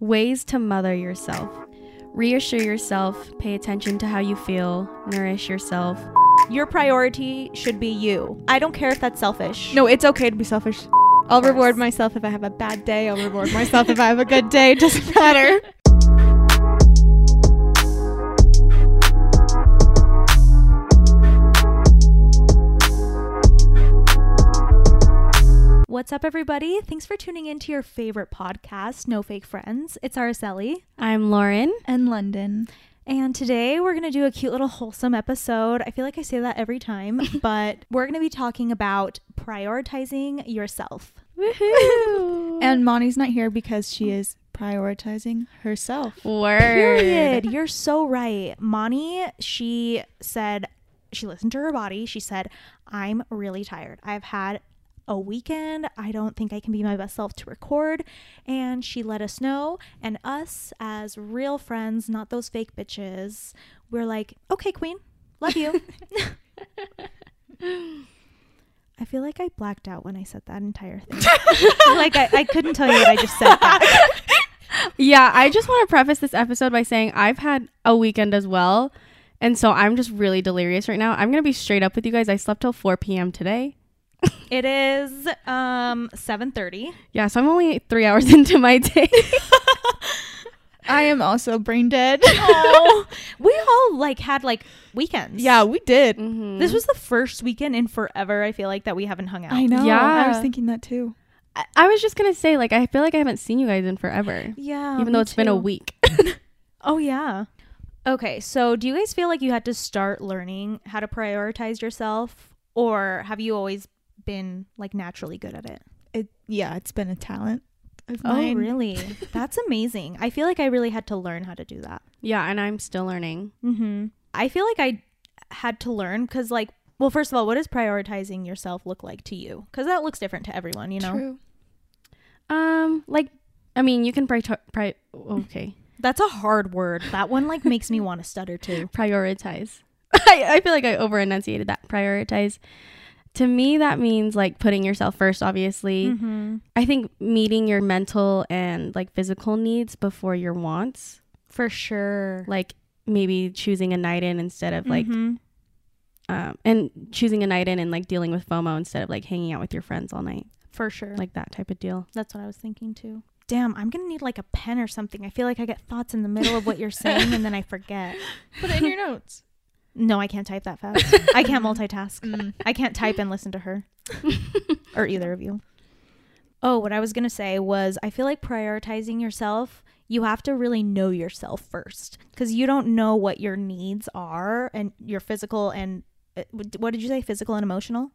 Ways to mother yourself. Reassure yourself, pay attention to how you feel, nourish yourself. Your priority should be you. I don't care if that's selfish. No, it's okay to be selfish. I'll reward myself if I have a bad day. I'll reward myself if I have a good day. Doesn't matter. What's up, everybody? Thanks for tuning in to your favorite podcast, No Fake Friends. It's Araceli. I'm Lauryn. And London. And today we're going to do a cute little wholesome episode. I feel like I say that every time, but we're going to be talking about prioritizing yourself. Woohoo! And Monty's not here because she is prioritizing herself. Word. Period. You're so right. Moni, she said, she listened to her body. She said, I'm really tired. I've had a weekend. I don't think I can be my best self to record. And she let us know. And us, as real friends, not those fake bitches, we're like, okay, queen, love you. I feel like I blacked out when I said that entire thing. like, I, I couldn't tell you what I just said. That. Yeah, I just want to preface this episode by saying I've had a weekend as well. And so I'm just really delirious right now. I'm going to be straight up with you guys. I slept till 4 p.m. today. It is um 7:30. Yeah, so I'm only three hours into my day. I am also brain dead. Oh, we all like had like weekends. yeah, we did. Mhm. This was the first weekend in forever. I feel like that we haven't hung out. I know. Yeah, I was thinking that too. I, I was just going to say, like, I feel like I haven't seen you guys in forever, Yeah. even though me it's been a week. Oh yeah. Okay, so do you guys feel like you had to start learning how to prioritize yourself, or have you always been like naturally good at it? It yeah, it's been a talent of Oh, really? That's amazing. I feel like I really had to learn how to do that. yeah, and I'm still learning. Mm-hmm. I feel like I had to learn because, like, well, first of all, what does prioritizing yourself look like to you? Because that looks different to everyone, you know. True. Um, like, I mean, you can pri- pri- okay. That's a hard word. That one like makes me want to stutter too. prioritize. I, I feel like I over enunciated that. Prioritize. To me, that means like putting yourself first, obviously. Mm-hmm. I think meeting your mental and like physical needs before your wants. For sure. Like maybe choosing a night in instead of like, Mhm. um, and choosing a night in and like dealing with FOMO instead of like hanging out with your friends all night. for sure. Like that type of deal. That's what I was thinking too. Damn, I'm gonna need like a pen or something. I feel like I get thoughts in the middle of what you're saying and then I forget. Put it in your notes. No, I can't type that fast. I can't multitask. Mm. I can't type and listen to her or either of you. Oh, what I was going to say was I feel like prioritizing yourself, you have to really know yourself first because you don't know what your needs are and your physical and uh, what did you say? Physical and emotional?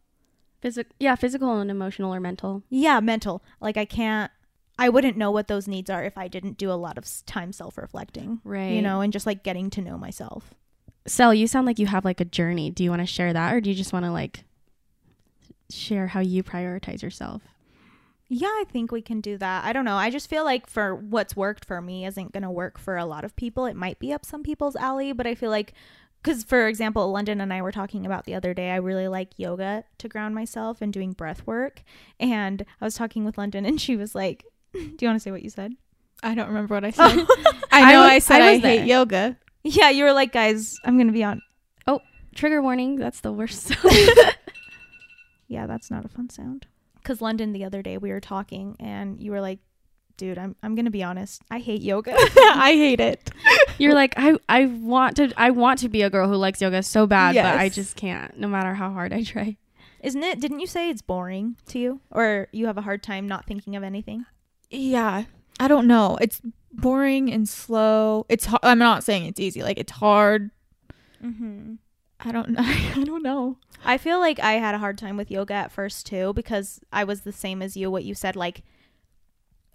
Physical, yeah, physical and emotional or mental. Yeah, mental. Like I can't, I wouldn't know what those needs are if I didn't do a lot of time self reflecting, Right. you know, and just like getting to know myself. Sel, you sound like you have like a journey. Do you want to share that or do you just want to like share how you prioritize yourself? Yeah, I think we can do that. I don't know. I just feel like for what's worked for me isn't going to work for a lot of people. It might be up some people's alley, but I feel like cuz for example, London and I were talking about the other day, I really like yoga to ground myself and doing breath work. And I was talking with London and she was like, "Do you want to say what you said?" I don't remember what I said. I know was- I, said I I, hate there. yoga. Yeah, you were like, "Guys, I'm going to be on." Oh, trigger warning, that's the worst. Yeah, that's not a fun sound. Cuz London the other day we were talking and you were like, "Dude, I'm I'm going to be honest. I hate yoga." I hate it. You're like, I, I want to I want to be a girl who likes yoga so bad, but I just can't, no matter how hard I try. Isn't it? Didn't you say it's boring to you or you have a hard time not thinking of anything? Yeah. I don't know. It's boring and slow. It's I'm not saying it's easy. Like it's hard. Mhm. I don't know. I don't know. I feel like I had a hard time with yoga at first too because I was the same as you. What you said, like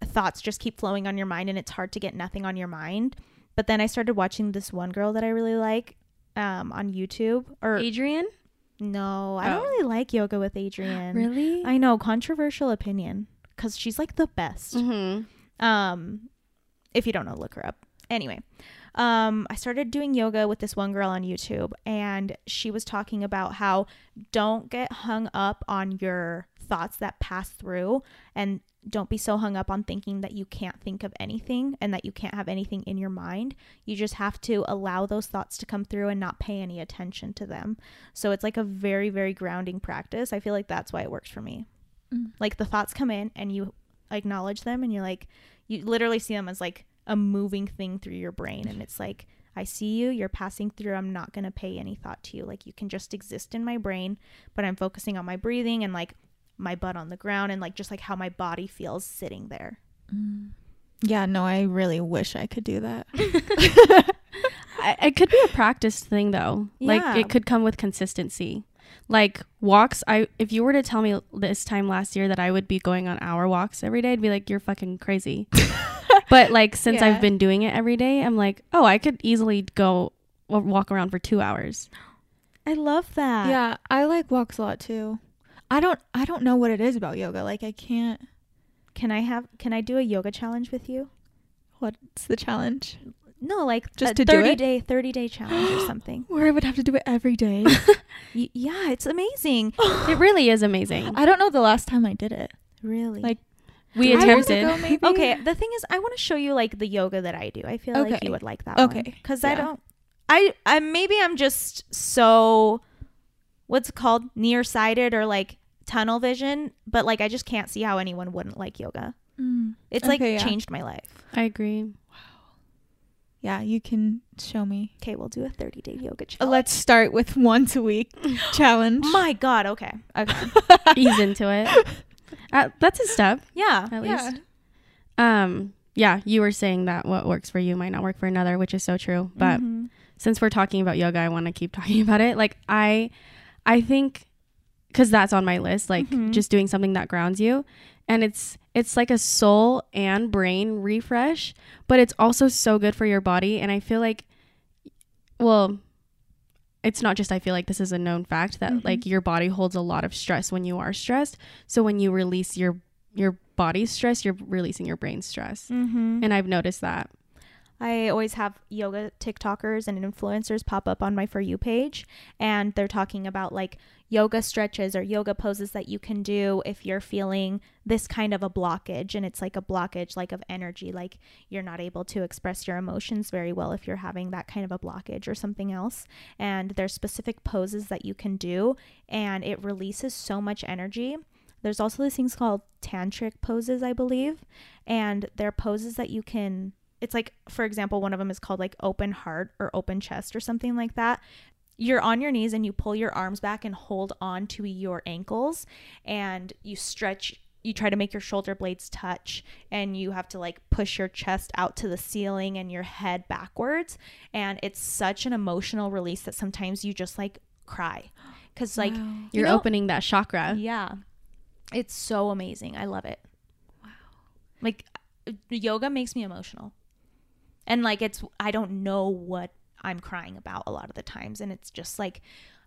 thoughts just keep flowing on your mind and it's hard to get nothing on your mind. But then I started watching this one girl that I really like um, on YouTube. Or Adriene? no, I don't Oh. really like yoga with Adriene. Really? I know, controversial opinion because she's like the best. mm-hmm. Um, if you don't know, look her up. Anyway, um, I started doing yoga with this one girl on YouTube, and she was talking about how don't get hung up on your thoughts that pass through and don't be so hung up on thinking that you can't think of anything and that you can't have anything in your mind. You just have to allow those thoughts to come through and not pay any attention to them. So it's like a very, very grounding practice. I feel like that's why it works for me. Mm. Like the thoughts come in and you acknowledge them and you're like, you literally see them as like a moving thing through your brain. And it's like, I see you, you're passing through. I'm not going to pay any thought to you. Like you can just exist in my brain, but I'm focusing on my breathing and like my butt on the ground and like just like how my body feels sitting there. Mm. Yeah, no, I really wish I could do that. I, it could be a practice thing though. Like it could come with consistency. Like walks, I if you were to tell me this time last year that I would be going on hour walks every day, I'd be like, you're fucking crazy. but like since Yeah. I've been doing it every day, I'm like, oh, I could easily go or walk around for two hours. I love that. yeah, I like walks a lot too. I don't I don't know what it is about yoga. Like I can't Can I have can I do a yoga challenge with you? what's the challenge? No, like Just a to do 30 it? day 30 day challenge or something. Where I would have to do it every day. Y- yeah, it's amazing. It really is amazing. I don't know the last time I did it. Really. Like, We attempted. go. Okay, the thing is, I want to show you like the yoga that I do. I feel like you would like that Okay, one because I don't. I I maybe I'm just so what's it called nearsighted or like tunnel vision, but like I just can't see how anyone wouldn't like yoga. Mm. It's like yeah. changed my life. I agree. Yeah, you can show me. Okay, we'll do a 30 day yoga challenge. Let's start with once a week challenge. My God. Okay. Okay. Ease into it. Uh, that's a step, Yeah. at Yeah. least. Um, yeah, you were saying that what works for you might not work for another, which is so true. But Mhm. since we're talking about yoga, I want to keep talking about it. Like I, I think, because that's on my list. Like Mhm. just doing something that grounds you, and it's it's like a soul and brain refresh, but it's also so good for your body. And I feel like, well, it's not just I feel like this is a known fact that Mhm. like your body holds a lot of stress when you are stressed. So when you release your your body's stress, you're releasing your brain's stress. Mhm. And I've noticed that. I always have yoga TikTokers and influencers pop up on my For You page, and they're talking about like yoga stretches or yoga poses that you can do if you're feeling this kind of a blockage. And it's like a blockage, like of energy, like you're not able to express your emotions very well if you're having that kind of a blockage or something else. And there's specific poses that you can do, and it releases so much energy. There's also these things called tantric poses, I believe, and they're poses that you can it's like for example one of them is called like open heart or open chest or something like that you're on your knees and you pull your arms back and hold on to your ankles and you stretch you try to make your shoulder blades touch and you have to like push your chest out to the ceiling and your head backwards and it's such an emotional release that sometimes you just like cry cuz like Wow. You're know- opening that chakra. yeah. It's so amazing. I love it. Wow. Like uh, yoga makes me emotional. And like it's I don't know what I'm crying about a lot of the times and it's just like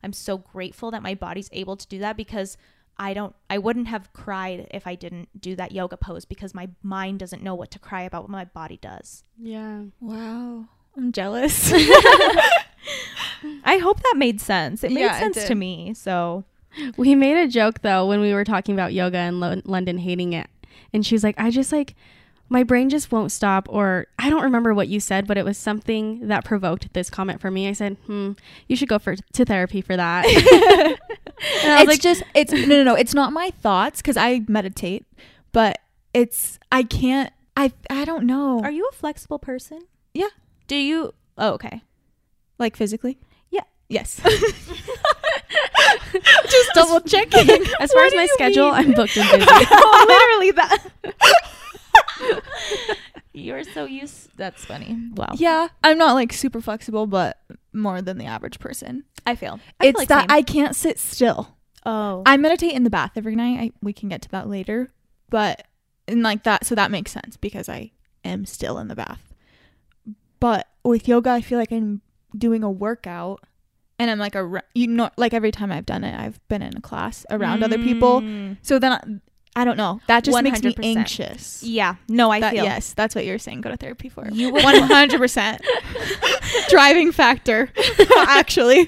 I'm so grateful that my body's able to do that because I don't I wouldn't have cried if I didn't do that yoga pose because my mind doesn't know what to cry about what my body does. Yeah. Wow. I'm jealous. I hope that made sense. It made Yeah, it sense to me. So We made a joke though when we were talking about yoga and Lo- London hating it. And she's like, I just like, my brain just won't stop. Or I don't remember what you said, but it was something that provoked this comment for me. I said, hmm, you should go for to therapy for that. and I was it's like, just it's no no no. It's not my thoughts because I meditate, but it's I can't. I I don't know. are you a flexible person? Yeah. Do you Oh, okay. like physically? Yeah. Yes. just double checking. as far what as my schedule, mean? I'm booked and busy. oh, literally that. You're so used. That's funny. Wow. Yeah, I'm not like super flexible, but more than the average person. I feel. I feel it's like that same. I can't sit still. oh. I meditate in the bath every night. I, we can get to that later, but and like that, so that makes sense because I am still in the bath. But with yoga, I feel like I'm doing a workout, and I'm like a you know like every time I've done it, I've been in a class around other people. Mm. So then I, don't know. That just makes me anxious. Yeah. No, I That- feel. yes, that's what you're saying. Go to therapy for. You one hundred percent driving factor. Actually,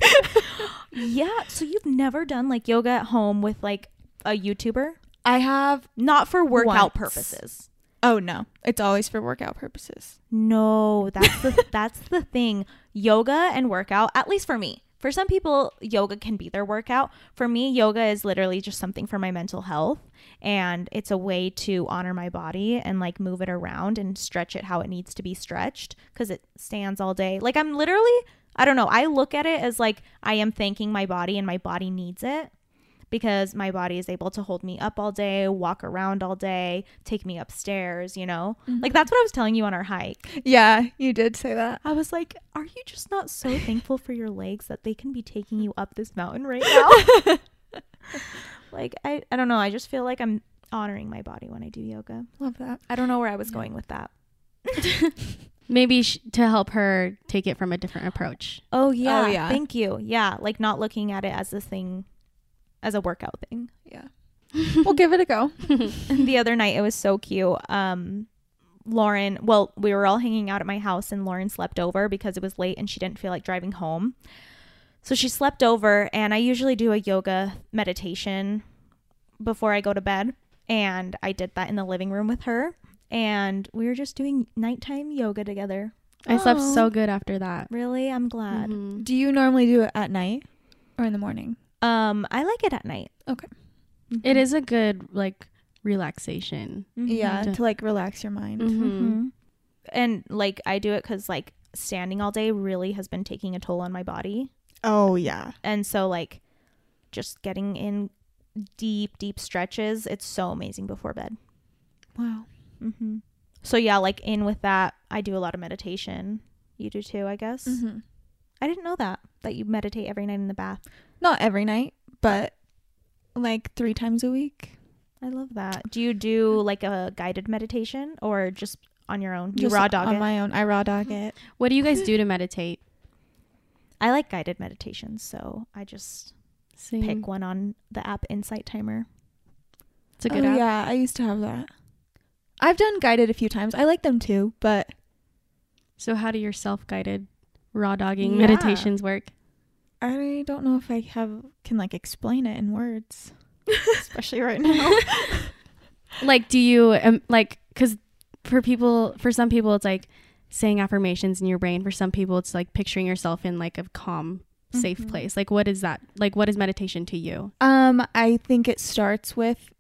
Yeah. So you've never done like yoga at home with like a YouTuber? I have. Not for workout Once. purposes. Oh no, it's always for workout purposes. No, that's the that's the thing. Yoga and workout, at least for me. For some people, yoga can be their workout. For me, yoga is literally just something for my mental health and it's a way to honor my body and like move it around and stretch it how it needs to be stretched cuz it stands all day. Like I'm literally, I don't know, I look at it as like I am thanking my body and my body needs it because my body is able to hold me up all day, walk around all day, take me upstairs, you know? Like mm-hmm. that's what I was telling you on our hike. Yeah, you did say that. I was like, are you just not so thankful for your legs that they can be taking you up this mountain right now? like I I don't know, I just feel like I'm honoring my body when I do yoga. Love that. I don't know where I was going with that. Maybe sh- to help her take it from a different approach. Oh yeah, oh, yeah. Thank you. Yeah, like not looking at it as a thing as a workout thing. Yeah. we'll give it a go. the other night it was so cute. Um Lauryn, well, we were all hanging out at my house and Lauryn slept over because it was late and she didn't feel like driving home. So she slept over and I usually do a yoga meditation before I go to bed and I did that in the living room with her and we were just doing nighttime yoga together. I slept Oh. so good after that. Really? I'm glad. Mhm. Do you normally do it at night or in the morning? Um I like it at night. Okay. It is a good like relaxation. Yeah, Mhm. to like relax your mind. Mhm. Mhm. And like I do it cuz like standing all day really has been taking a toll on my body. Oh yeah. and so like just getting in deep deep stretches it's so amazing before bed Wow. mm-hmm. so yeah like in with that i do a lot of meditation you do too i guess Mm-hmm. i didn't know that that you meditate every night in the bath Not every night, but like three times a week. i love that do you do like a guided meditation or just on your own you Just raw dog it on it my own. I raw dog mm-hmm. it. What do you guys do to meditate? i like guided meditations so i just Same. pick one on the app insight timer It's a oh, good oh, app. Yeah, I used to have that. I've done guided a few times. I like them too, but So how do your self-guided raw dogging Yeah. meditations work? I don't know if I have can like explain it in words, especially right now. Like do you um, like cuz for people for some people it's like saying affirmations in your brain. For some people it's like picturing yourself in like a calm safe Mhm. place. Like what is that? Like what is meditation to you? um, I think it starts with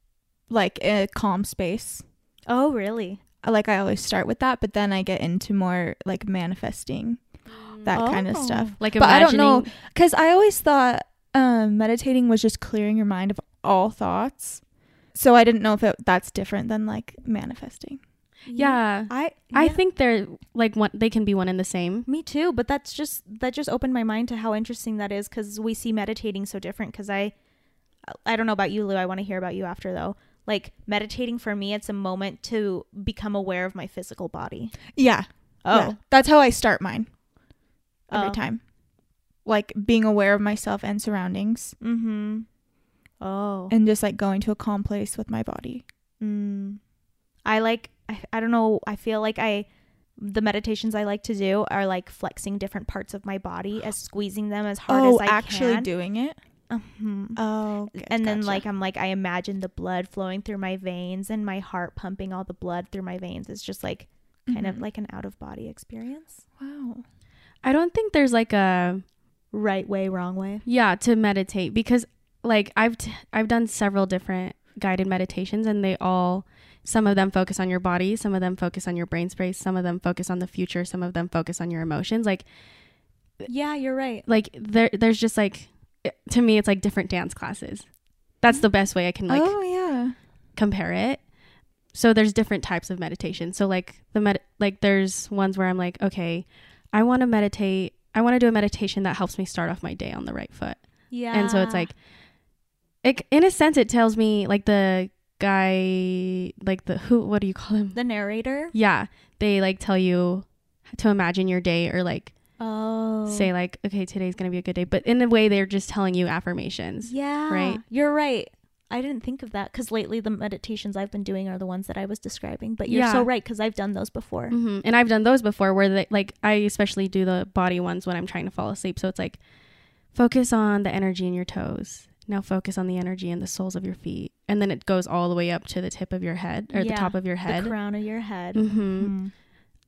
like a calm space. oh really Like I always start with that, but then I get into more like manifesting that kind of Oh. stuff. Like But I don't know. Because I always thought um, meditating was just clearing your mind of all thoughts. So I didn't know if it, that's different than like manifesting. Yeah. i I yeah. think they're like one they can be one and the same. Me too, but that's just that just opened my mind to how interesting that is because we see meditating so different. Because I, I don't know about you, Lou. I want to hear about you after though. Like meditating for me, it's a moment to become aware of my physical body. Yeah. yeah. That's how I start mine every Oh. time. Like being aware of myself and surroundings Mm-hmm. Oh. and just like going to a calm place with my body. Mm. I like. I, I don't know. I feel like I. The meditations I like to do are like flexing different parts of my body as squeezing them as hard oh, as I can. actually can. doing it? Mhm. Oh, and then like I'm like I imagine the blood flowing through my veins and my heart pumping all the blood through my veins. It's just like kind of Mhm. like an out of body experience. wow. I don't think there's like a Right way, wrong way. yeah to meditate because like I've t- I've done several different guided meditations and they all some of them focus on your body, some of them focus on your brain space, some of them focus on the future, some of them focus on your emotions. Like Yeah, you're right. like there there's just like to me it's like different dance classes. That's the best way I can like oh yeah. compare it. So there's different types of meditation. So like the med like there's ones where I'm like, okay, I want to meditate. I want to do a meditation that helps me start off my day on the right foot. Yeah. And so it's like it in a sense it tells me like the guy like the who what do you call him? the narrator. Yeah, they like tell you to imagine your day or like Oh. say like okay, today's going to be a good day, but in a way they're just telling you affirmations. Yeah. right? You're right. I didn't think of that because lately the meditations I've been doing are the ones that I was describing. But you're Yeah. so right because I've done those before. hmm And I've done those before where they, like I especially do the body ones when I'm trying to fall asleep. So it's like focus on the energy in your toes. Now focus on the energy in the soles of your feet. and then it goes all the way up to the tip of your head or the top of your head, The crown of your head. hmm Mm.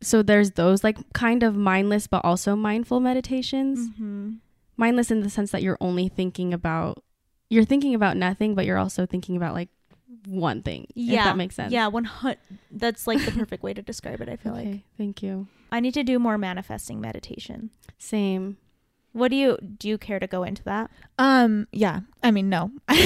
So there's those like kind of mindless but also mindful meditations. Mm-hmm. Mindless in the sense that you're only thinking about you're thinking about nothing, but you're also thinking about like one thing. Yeah, if that makes sense. Yeah, one hundred. That's like the perfect way to describe it. I feel okay, like thank you. I need to do more manifesting meditation. Same. What do you do? You care to go into that? Um, yeah. I mean, no. yeah,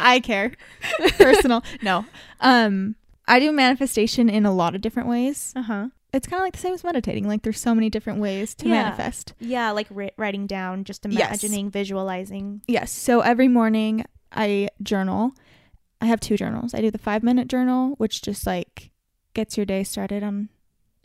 I care. Personal. No. Um, I do manifestation in a lot of different ways. Uh huh. It's kind of like the same as meditating. Like there's so many different ways to Yeah. manifest. Yeah, like ri- writing down, just Yes. imagining, visualizing. Yes. So every morning I journal. I have two journals. I do the 5-minute journal, which just like gets your day started on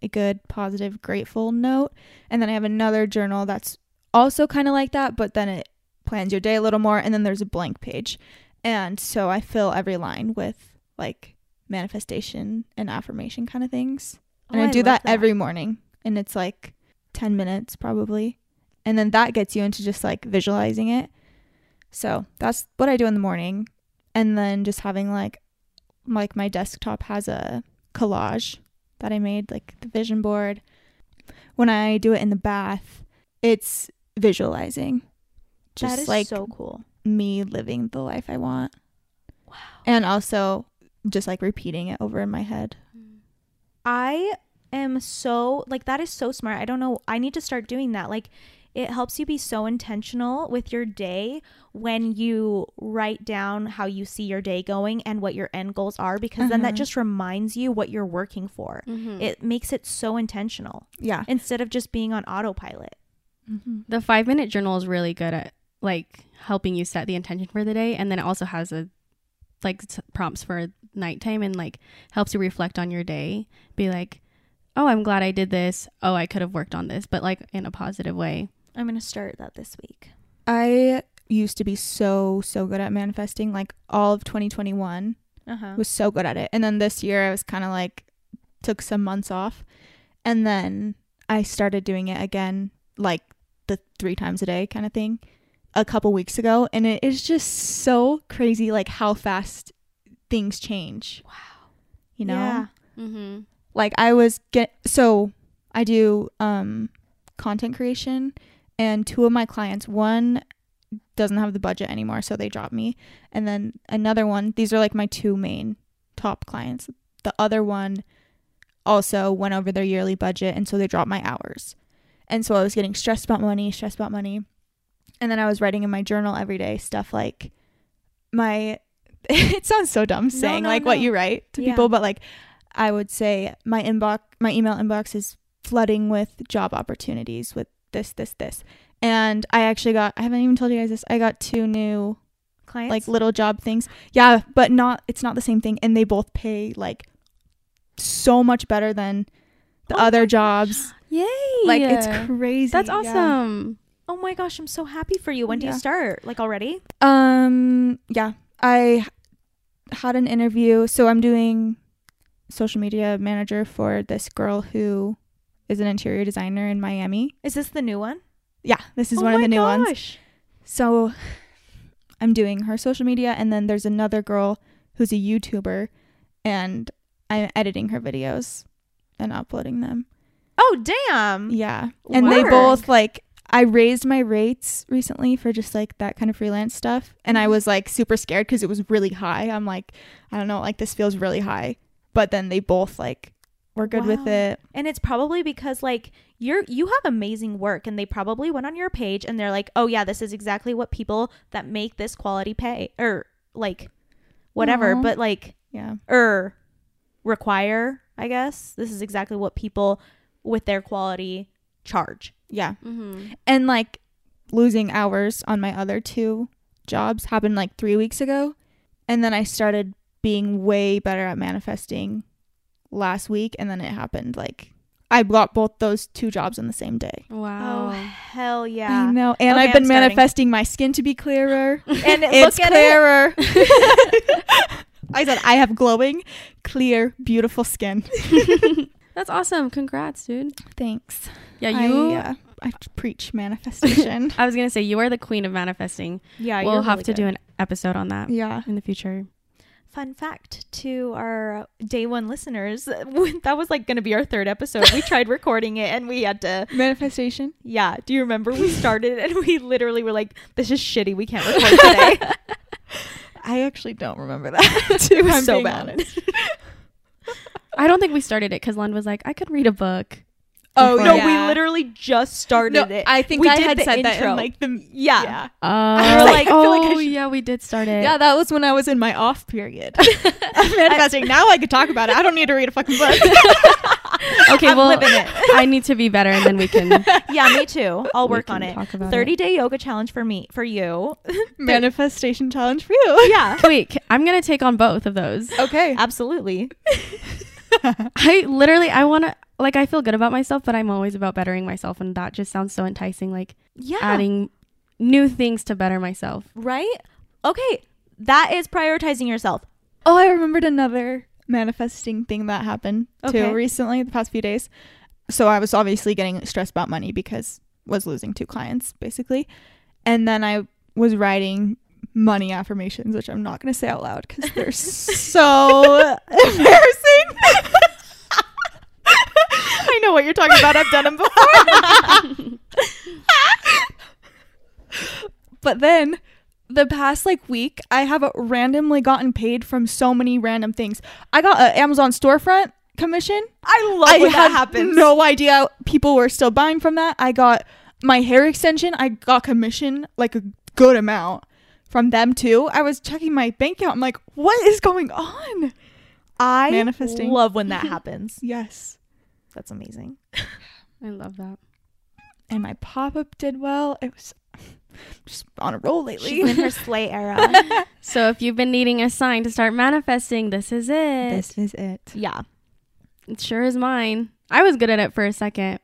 a good, positive, grateful note. And then I have another journal that's also kind of like that, but then it plans your day a little more and then there's a blank page. And so I fill every line with like manifestation and affirmation kind of things. And Oh, I do love that, every morning and it's like 10 minutes probably. And then that gets you into just like visualizing it. So that's what I do in the morning. And then just having like like my desktop has a collage that I made, like the vision board. When I do it in the bath, it's visualizing. Just that is like so cool. me living the life I want. Wow. And also just like repeating it over in my head. I am so like that is so smart. I don't know. I need to start doing that. Like it helps you be so intentional with your day when you write down how you see your day going and what your end goals are because then that Mhm. just reminds you what you're working for. Mhm. It makes it so intentional Yeah. instead of just being on autopilot. Mm-hmm. the five minute journal is really good at like helping you set the intention for the day and then it also has a like s- prompts for nighttime and like helps you reflect on your day. Be like oh i'm glad i did this. Oh i could have worked on this but like in a positive way. I'm going to start that this week. I used to be so so good at manifesting like all of 2021 Uh-huh. was so good at it. And then this year I was kind of like took some months off. And then I started doing it again like the 3 times a day kind of thing a couple weeks ago and it is just so crazy like how fast things change. Wow. You know? Yeah. mm-hmm. like I was get so I do um content creation and two of my clients one doesn't have the budget anymore so they dropped me and then another one these are like my two main top clients the other one also went over their yearly budget and so they dropped my hours and so I was getting stressed about money stressed about money and then I was writing in my journal every day stuff like my it sounds so dumb saying no, like what you write to Yeah. people but like I would say my inbox, my email inbox is flooding with job opportunities with this, this, this. And I actually got, I haven't even told you guys this, I got two new Clients? like little job things. Yeah, but not, it's not the same thing. And they both pay like so much better than the Oh other jobs. yay Like it's crazy. that's awesome oh my gosh, I'm so happy for you. When do you start? Like already? Um, yeah, I had an interview. So I'm doing social media manager for this girl who is an interior designer in Miami. Is this the new one? Yeah, this is Oh one of the new ones. So I'm doing her social media, and then there's another girl who's a YouTuber, and I'm editing her videos and uploading them. Oh, damn. Yeah. And they both like I raised my rates recently for just like that kind of freelance stuff and I mm-hmm. was like super scared cuz it was really high. I'm like I don't know, like this feels really high. But then they both like were good with it. And it's probably because like you're you have amazing work and they probably went on your page and they're like, "Oh yeah, this is exactly what people that make this quality pay or like whatever, but like Yeah. or require, I guess. This is exactly what people with their quality charge." Yeah. mm-hmm. And like losing hours on my other two jobs happened like 3 weeks ago and then I started being way better at manifesting last week and then it happened like I got both those two jobs on the same day. wow Oh, hell I yeah. know. And Okay, I've been I'm starting. manifesting my skin to be clearer. And it's look at it. clearer. I said I have glowing, clear, beautiful skin. that's awesome congrats dude Thanks. yeah you I, uh, I preach manifestation. I was gonna say you are the queen of manifesting Yeah, we'll you're have really to good. do an episode on that Yeah. in the future. Fun fact to our day one listeners that was like going to be our third episode. We tried recording it and we had to, Manifestation. yeah. Do you remember we started and we literally were like, this is shitty. We can't record today. I actually don't remember that. it was I'm so bad. I don't think we started it because Lund was like, I could read a book. Oh No, yeah. we literally just started No, it. I think We I did had the said that in like the yeah. yeah. Oh, like- I feel like oh should- yeah, we did start it. Yeah, that was when I was in my off period. I'm manifesting. now I could talk about it. I don't need to read a fucking book. okay, I'm well, living it. I need to be better, and then we can Yeah, me too. I'll work on it. 30 it. day yoga challenge for me, for you. Manifestation challenge for you. Yeah, Wait, I'm gonna take on both of those. Okay. absolutely. I literally, I want to, like, I feel good about myself, but I'm always about bettering myself, and that just sounds so enticing. Like Yeah. adding new things to better myself. right? Okay. That is prioritizing yourself. Oh, I remembered another manifesting thing that happened Okay. too recently, the past few days. So I was obviously getting stressed about money because was losing two clients basically, and then I was writing money affirmations, which I'm not going to say out loud because they're so embarrassing. I know what you're talking about. I've done them before. but then the past like week i have randomly gotten paid from so many random things i got an amazon storefront commission I love i when had that happens. no idea people were still buying from that i got my hair extension i got commission like a good amount from them too i was checking my bank account i'm like what is going on I Manifesting. love when that happens. yes That's amazing. I love that. and my pop-up did well it was just on a roll lately She's in her slay era. So if you've been needing a sign to start manifesting, this is it. this is it yeah. It sure is mine. I was good at it for a second.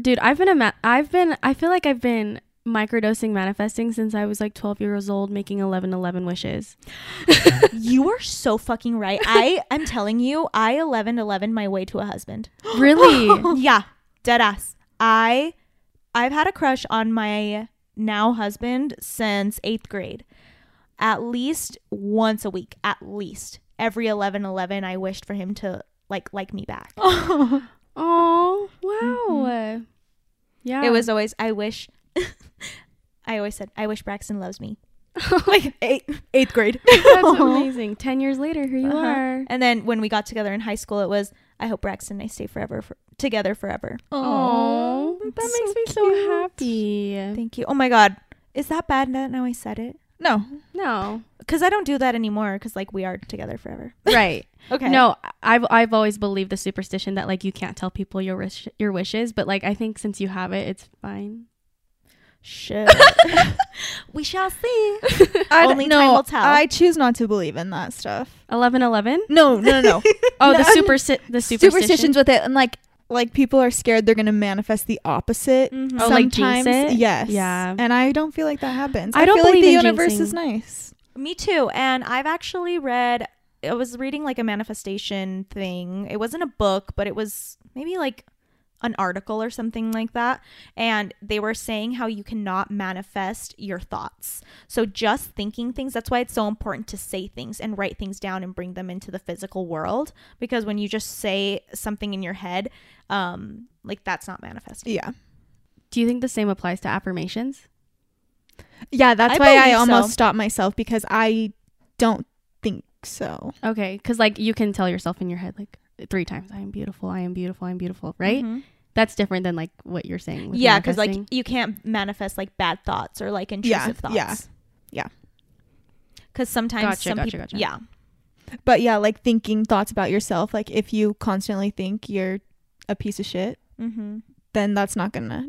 Dude, I've been a ma- I've been I feel like I've been microdosing manifesting since I was like 12 years old making 11 11 wishes. You are so fucking right. I I'm telling you, I 11 11 my way to a husband. Really? yeah, dead ass. I I've had a crush on my now husband since 8th grade. At least once a week, at least. Every 11 11 I wished for him to like like me back. oh, wow. Mm-hmm. Yeah. It was always I wish I always said I wish Braxton loves me. like eight, eighth grade. That's amazing. 10 years later, here you Uh-huh. are. And then when we got together in high school, it was I hope Braxton and I stay forever for, together forever. Oh, that makes so me so happy. Thank you. Oh my god, is that bad that now I said it? no No. Because I don't do that anymore. Because like we are together forever. Right. Okay. No, I've I've always believed the superstition that like you can't tell people your wish your wishes, but like I think since you have it, it's fine. Shit. we shall see. I Only no, time will tell. I choose not to believe in that stuff. Eleven eleven. No, no, no, no. Oh, the super si- the superstition. Superstitions with it, and like, like people are scared they're gonna manifest the opposite. Mhm. Oh, like jinx sometimes, it? yes, Yeah. And I don't feel like that happens. I don't feel like the universe jinxing. is nice. Me too. And I've actually read. I was reading like a manifestation thing. It wasn't a book, but it was maybe like an article or something like that. And they were saying how you cannot manifest your thoughts. So just thinking things, that's why it's so important to say things and write things down and bring them into the physical world. Because when you just say something in your head, um, like that's not manifesting. Yeah, Do you think the same applies to affirmations? yeah. That's I why I almost so. stopped myself because I don't think so. Okay, because like you can tell yourself in your head like three times, "I am beautiful, I am beautiful, I am beautiful." Right? Mhm. That's different than like what you're saying. With Yeah, because like you can't manifest like bad thoughts or like Yeah, intrusive thoughts. yeah, yeah. Because sometimes Gotcha, some gotcha, people, gotcha. yeah, But yeah, like thinking thoughts about yourself. Like if you constantly think you're a piece of shit, mm-hmm. then that's not gonna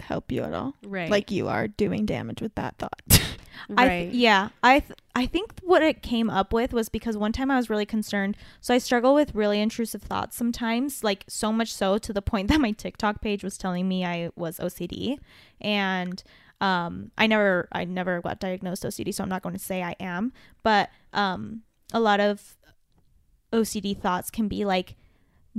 help you at all. right, Like you are doing damage with that thought. I right. th- yeah, I th- I think what it came up with was because one time I was really concerned. So I struggle with really intrusive thoughts sometimes, like so much so to the point that my TikTok page was telling me I was OCD, and um, I never I never got diagnosed OCD, so I'm not going to say I am, but um, a lot of OCD thoughts can be like,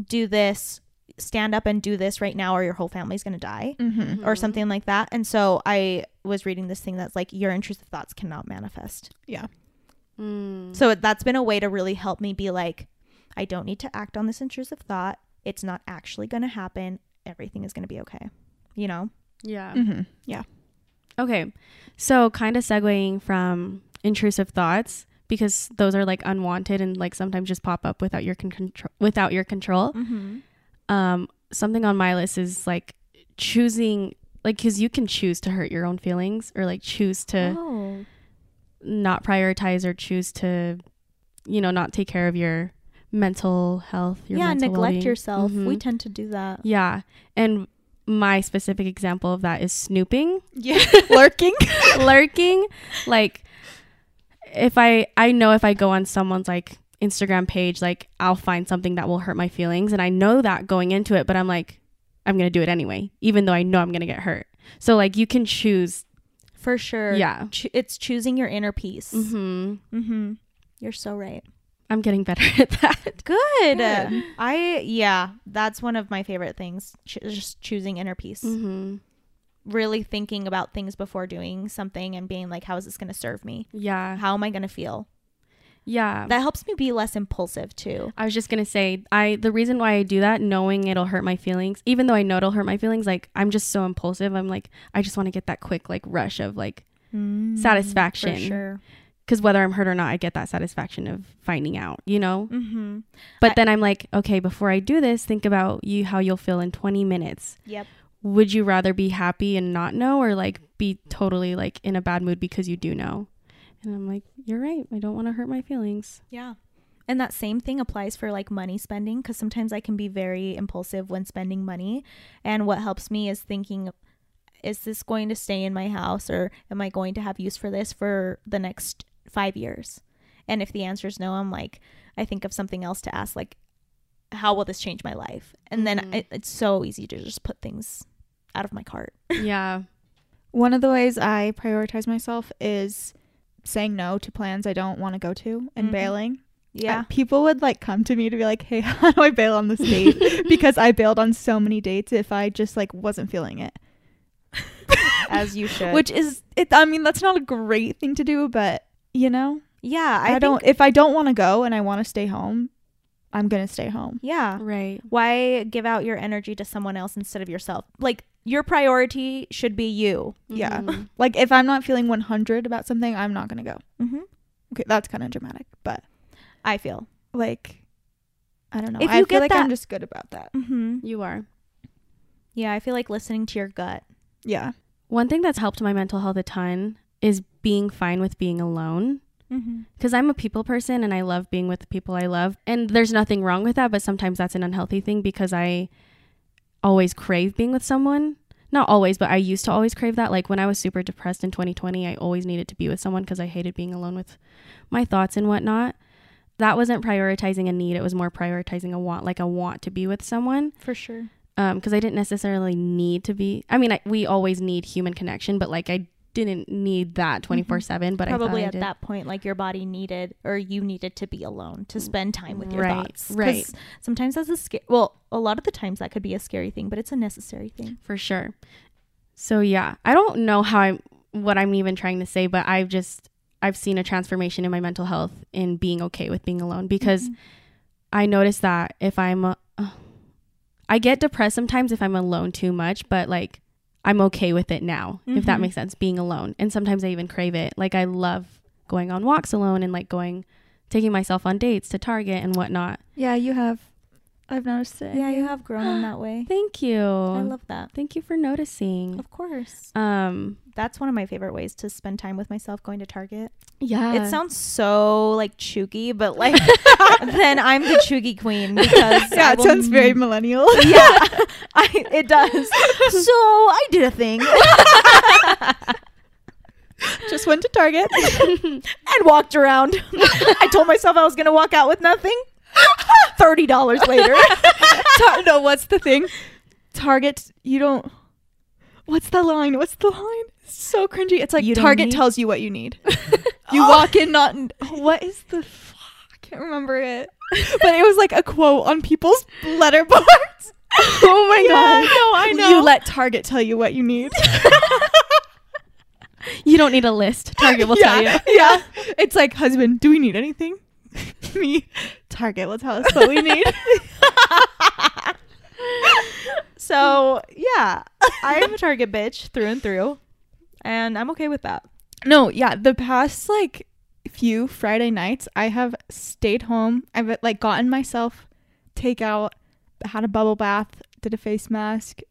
do this stand up and do this right now or your whole family's going to die Mm-hmm. or something like that. And so I was reading this thing that's like your intrusive thoughts cannot manifest. Yeah. Mm. So that's been a way to really help me be like, I don't need to act on this intrusive thought. It's not actually going to happen. Everything is going to be okay. You know? yeah. Mm-hmm. Yeah. Okay. So kind of segueing from intrusive thoughts because those are like unwanted and like sometimes just pop up without your con- control without your control. Mm-hmm. Um something on my list is like choosing like cuz you can choose to hurt your own feelings or like choose to Oh. not prioritize or choose to you know not take care of your mental health, your Yeah, mental neglect well-being. yourself. We Mhm. tend to do that. Yeah. And my specific example of that is snooping. Yeah. Lurking. lurking like if i i know if i go on someone's like instagram page like i'll find something that will hurt my feelings and i know that going into it but i'm like i'm gonna do it anyway even though i know i'm gonna get hurt so like you can choose For sure. yeah Cho- it's choosing your inner peace. hmm Mm-hmm. You're so right. i'm getting better at that Good. Good. I yeah, that's one of my favorite things. Ch- just choosing inner peace. Mm-hmm Really thinking about things before doing something and being like, how is this going to serve me? yeah How am I going to feel? Yeah That helps me be less impulsive too. I was just gonna say, I the reason why I do that, knowing it'll hurt my feelings, even though I know it'll hurt my feelings, like I'm just so impulsive. I'm like, I just want to get that quick like rush of like, Satisfaction. For sure. because whether I'm hurt or not, I get that satisfaction of finding out, you know. Mm-hmm. But I- then I'm like, okay, before I do this, think about you how you'll feel in 20 minutes. Yep. Would you rather be happy and not know, or like be totally like in a bad mood because you do know? And I'm like, you're right. I don't want to hurt my feelings. Yeah. And that same thing applies for like money spending because sometimes I can be very impulsive when spending money. And what helps me is thinking, is this going to stay in my house or am I going to have use for this for the next five years? And if the answer is no, I'm like, I think of something else to ask, like, how will this change my life? And then Mhm. it, it's so easy to just put things out of my cart. yeah. One of the ways I prioritize myself is saying no to plans I don't want to go to and Mhm. bailing. Yeah. Uh, people would like come to me to be like, "Hey, how do I bail on this date?" because I bailed on so many dates if I just like wasn't feeling it. As you should. Which is it I mean, that's not a great thing to do, but you know, yeah, I, I, don't if I don't want to go and I want to stay home, I'm going to stay home. Yeah. Right. Why give out your energy to someone else instead of yourself? Like your priority should be you. Yeah. Mhm. Like if I'm not feeling 100 about something, I'm not going to go. Mm-hmm. Okay, that's kind of dramatic, but I feel. like I don't know. If I you feel get like I'm just good about that. Mm-hmm. You are. Yeah, I feel like listening to your gut. Yeah. One thing that's helped my mental health a ton is being fine with being alone. Mm-hmm. Because I'm a people person and I love being with the people I love. And there's nothing wrong with that, but sometimes that's an unhealthy thing because I always crave being with someone. Not always, but I used to always crave that. Like when I was super depressed in 2020, I always needed to be with someone because I hated being alone with my thoughts and whatnot. That wasn't prioritizing a need, it was more prioritizing a want, like a want to be with someone. For sure. Um, because I didn't necessarily need to be. I mean, I, we always need human connection, but like I didn't need that twenty four seven. But Probably I thought I at that point, like your body needed or you needed to be alone to spend time with your thoughts. Right, thoughts. right. Sometimes that's a scary. Well, a lot of the times that could be a scary thing, but it's a necessary thing. for sure. So yeah, I don't know how I'm what I'm even trying to say, but I've just I've seen a transformation in my mental health in being okay with being alone because Mhm. I notice that if I'm uh, I get depressed sometimes if I'm alone too much, but like I'm okay with it now, if that Mhm. makes sense, being alone. And sometimes I even crave it. Like I love going on walks alone and like going taking myself on dates to Target and whatnot. Yeah, you have I've noticed it. yeah, you have grown in that way. Thank you. I love that. Thank you for noticing. Of course. Um That's one of my favorite ways to spend time with myself going to Target. yeah. It sounds so like chuggy, but like then I'm the chuggy queen because Yeah, it sounds very millennial. yeah, I, it does. So I did a thing Just went to Target. and walked around. I told myself I was gonna walk out with nothing. Thirty dollars later. Tar- no, what's the thing? Target, you don't. What's the line? What's the line? It's so cringy. It's like You don't Target need- tells you what you need. you oh. walk in not. What is the? f- I can't remember it. But it was like a quote on people's letterboards. oh my god. no, I know. You let Target tell you what you need. You don't need a list. Target will tell you. yeah, yeah. It's like, husband, do we need anything? Me, Target will tell us what we need. So yeah, I'm a Target bitch through and through, and I'm okay with that. no, yeah. The past like few Friday nights, I have stayed home. I've like gotten myself takeout, had a bubble bath, did a face mask,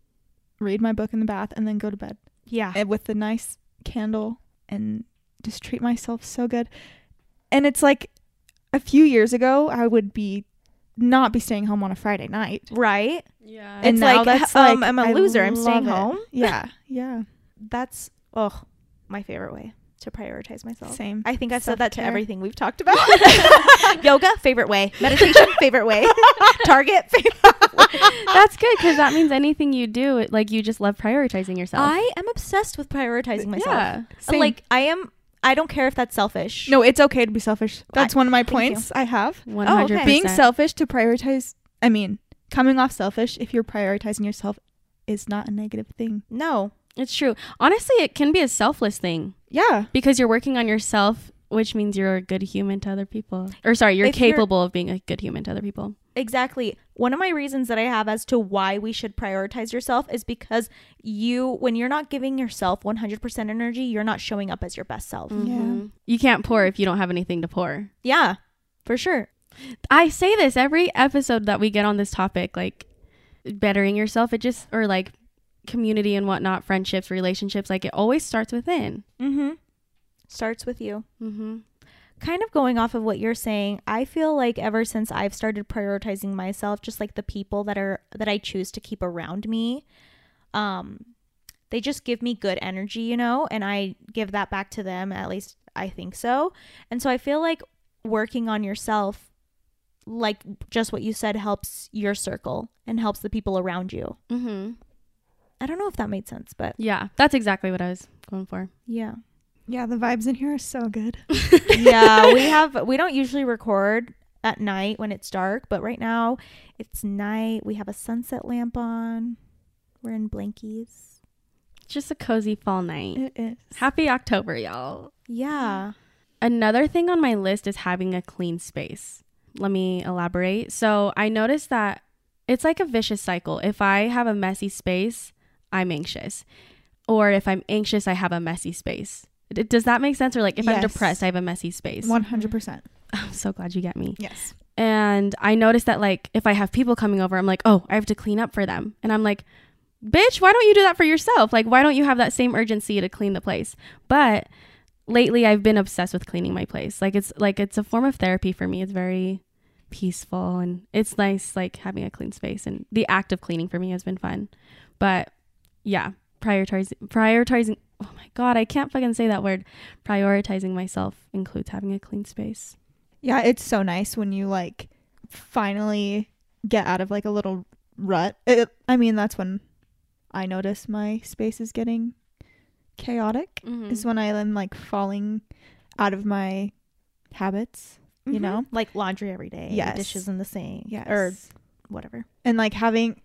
read my book in the bath, and then go to bed Yeah, and with a nice candle and just treat myself so good. And it's like a few years ago, I would be not be staying home on a Friday night. right. Yeah. And It's now like, that's um, like, I'm a I loser. I'm staying it. home. Yeah, yeah, That's oh, my favorite way to prioritize myself. same. I think I've said that to everything we've talked about. Yoga, favorite way. Meditation, favorite way. Target, favorite. That's good because that means anything you do, it- like you just love prioritizing yourself. I am obsessed with prioritizing myself. Yeah. Same. Like I am. I don't care if that's selfish. No, it's okay to be selfish. That's one of my thank you. points I have. One Oh, okay. hundred Being selfish to prioritize, I mean, coming off selfish if you're prioritizing yourself is not a negative thing. no. It's true. Honestly, it can be a selfless thing Yeah. because you're working on yourself, which means you're a good human to other people. Or sorry, you're If you're- capable of being a good human to other people. Exactly. One of my reasons that I have as to why we should prioritize yourself is because you, when you're not giving yourself 100% energy, you're not showing up as your best self. Mhm. You can't pour if you don't have anything to pour. Yeah, for sure. I say this every episode that we get on this topic, like bettering yourself. It just or like community and whatnot, friendships, relationships. Like it always starts within. Mm-hmm. Starts with you. Mm-hmm. Kind of going off of what you're saying, I feel like ever since I've started prioritizing myself, just like the people that are that I choose to keep around me, um, they just give me good energy, you know, and I give that back to them. At least I think so. And so I feel like working on yourself, like just what you said, helps your circle and helps the people around you. Mm-hmm. I don't know if that made sense, but Yeah, that's exactly what I was going for. yeah. Yeah, the vibes in here are so good. yeah, we have we don't usually record at night when it's dark, but right now it's night. We have a sunset lamp on. We're in blankies. It's just a cozy fall night. It is. Happy October, y'all. Yeah. Another thing on my list is having a clean space. Let me elaborate. So I noticed that it's like a vicious cycle. If I have a messy space, I'm anxious. Or if I'm anxious, I have a messy space. D- Does that make sense? Or like if I'm depressed, I have a messy space. 100%. I'm so glad you get me. Yes. And I noticed that like if I have people coming over, I'm like, oh, I have to clean up for them. And I'm like, bitch, why don't you do that for yourself? Like, why don't you have that same urgency to clean the place? But lately I've been obsessed with cleaning my place. Like it's like it's a form of therapy for me. It's very peaceful and it's nice like having a clean space and the act of cleaning for me has been fun. But yeah, prioritizing prioritizing oh my god, I can't fucking say that word. Prioritizing myself includes having a clean space. Yeah, it's so nice when you like finally get out of like a little rut. It, I mean, that's when I notice my space is getting chaotic. Mm-hmm. Is when I am like falling out of my habits, you Mhm. know? Like laundry every day. Yes. Dishes in the sink. Yes. Or whatever. and like having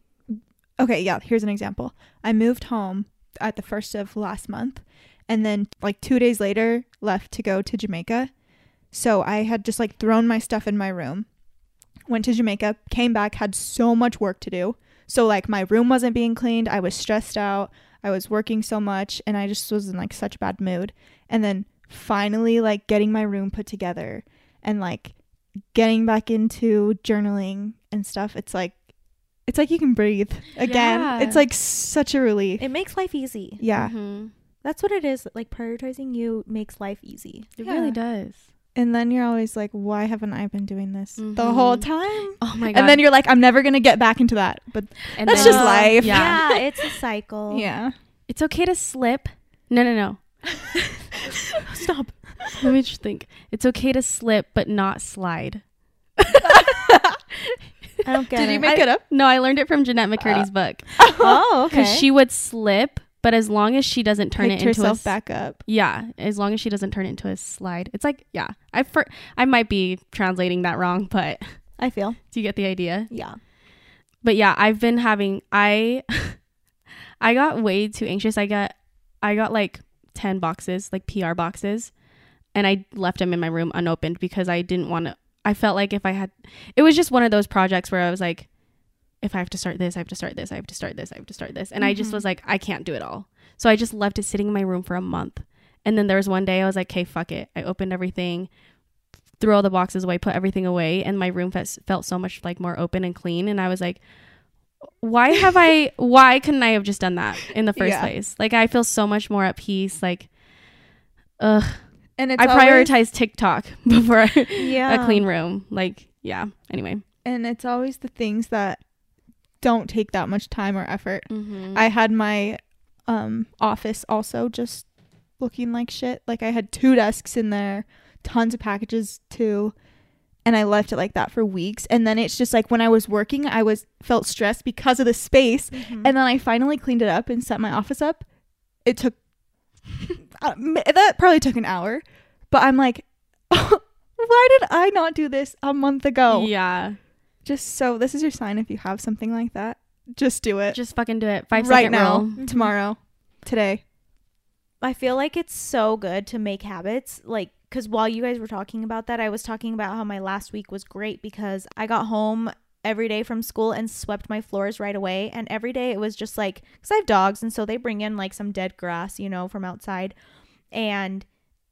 okay yeah here's an example i moved home at the first of last month and then like two days later left to go to jamaica. So i had just like thrown my stuff in my room went to jamaica came back had so much work to do. So like my room wasn't being cleaned i was stressed out i was working so much and i just was in like such a bad mood. And then finally like getting my room put together and like getting back into journaling and stuff it's like it's like you can breathe again Yeah. it's like such a relief It makes life easy. yeah Mhm. That's what it is. Like prioritizing you makes life easy. It Yeah. really does. and then you're always like why haven't i been doing this the whole time Oh my god. and then you're like i'm never gonna get back into that but And that's then- just life. Yeah. Yeah, it's a cycle. yeah It's okay to slip. No, no, no. stop Let me just think. It's okay to slip, but not slide. I don't get did it. you make I- it up No, I learned it from Jennette McCurdy's uh, book. Oh, okay. Because she would slip, but as long as she doesn't turn picked it into a herself s- back up Yeah, as long as she doesn't turn it into a slide. It's like yeah. I for, I might be translating that wrong, but I feel. do you get the idea? Yeah. but yeah, I've been having I I got way too anxious. I got I got like 10 boxes, like PR boxes, and I left them in my room unopened because I didn't want to I felt like if I had it was just one of those projects where I was like if I have to start this, I have to start this, I have to start this, I have to start this. And I just Mhm. was like I can't do it all. So I just left it sitting in my room for a month. And then there was one day I was like, "Okay, fuck it." I opened everything, threw all the boxes away, put everything away, and my room felt felt so much like more open and clean and I was like why have I why couldn't I have just done that in the first Yeah. place? Like I feel so much more at peace like ugh And it's I always- prioritize TikTok before Yeah. a clean room. Like, yeah. Anyway. and it's always the things that don't take that much time or effort. Mm-hmm. I had my um office also just looking like shit. Like I had two desks in there, tons of packages too, and I left it like that for weeks. And then it's just like when I was working, I was felt stressed because of the space. Mhm. And then I finally cleaned it up and set my office up. It took that probably took an hour, but I'm like, why did I not do this a month ago? Yeah. Just so this is your sign if you have something like that, just do it Just fucking do it. Five right second now, rule. Mhm. tomorrow, today. I feel like it's so good to make habits. Like, because while you guys were talking about that, I was talking about how my last week was great because I got home every day from school and swept my floors right away. And every day it was just like, because I have dogs, and so they bring in like some dead grass, you know, from outside. And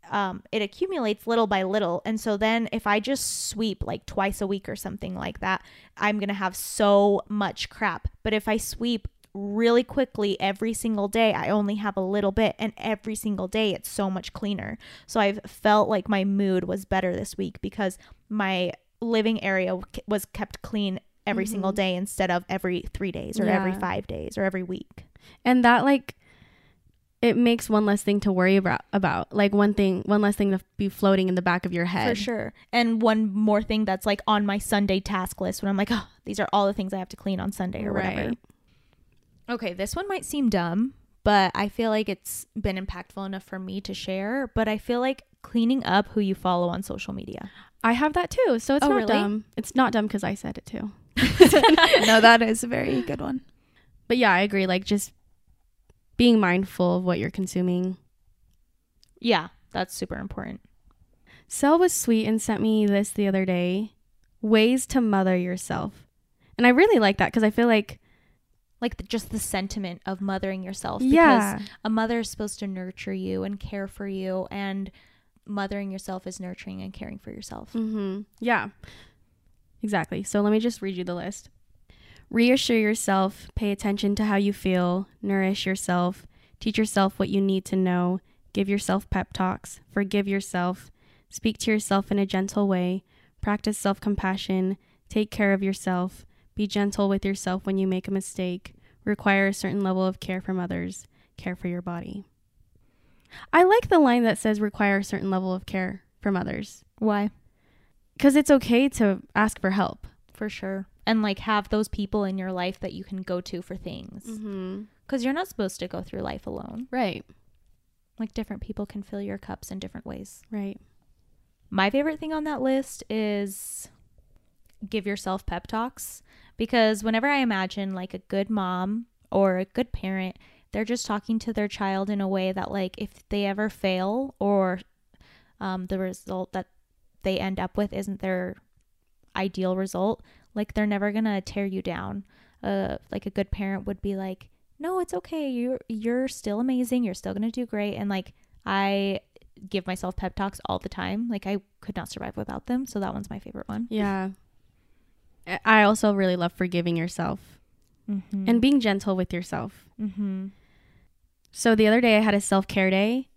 um, it accumulates little by little. And so then if I just sweep like twice a week or something like that, I'm going to have so much crap. But if I sweep really quickly every single day, I only have a little bit. And every single day, it's so much cleaner. So I've felt like my mood was better this week because my living area was kept clean every single Mhm. day instead of every three days or every five days or every week. And that like it makes one less thing to worry about about. Like one thing one less thing to be floating in the back of your head. For sure. And one more thing that's like on my Sunday task list when I'm like, oh, these are all the things I have to clean on Sunday or whatever. Okay, this one might seem dumb, but I feel like it's been impactful enough for me to share. But I feel like cleaning up who you follow on social media. I have that too. So it's Oh, not really? dumb. It's not dumb because I said it too. no, that is a very good one. But yeah, I agree. Like just being mindful of what you're consuming. Yeah, that's super important. Sel was sweet and sent me this the other day. Ways to mother yourself. And I really like that because I feel like Like the, just the sentiment of mothering yourself. Because yeah, a mother is supposed to nurture you and care for you, and mothering yourself is nurturing and caring for yourself. Mm-hmm. Yeah. Exactly. So let me just read you the list. Reassure yourself, pay attention to how you feel, nourish yourself, teach yourself what you need to know, give yourself pep talks, forgive yourself, speak to yourself in a gentle way, practice self compassion, take care of yourself, be gentle with yourself when you make a mistake, require a certain level of care from others, care for your body. I like the line that says require a certain level of care from others Why? because it's okay to ask for help. For sure. And like have those people in your life that you can go to for things. Mm-hmm. Because you're not supposed to go through life alone. Right, Like different people can fill your cups in different ways. right. My favorite thing on that list is give yourself pep talks because whenever I imagine like a good mom or a good parent, they're just talking to their child in a way that like if they ever fail or um, the result that they end up with isn't their ideal result, like they're never gonna tear you down. Uh, like a good parent would be like, "No, it's okay. You're you're still amazing. You're still gonna do great." And like I give myself pep talks all the time. Like I could not survive without them. So that one's my favorite one. Yeah. I- also really love forgiving yourself Mm-hmm. and being gentle with yourself. mm-hmm. So the other day I had a self-care day.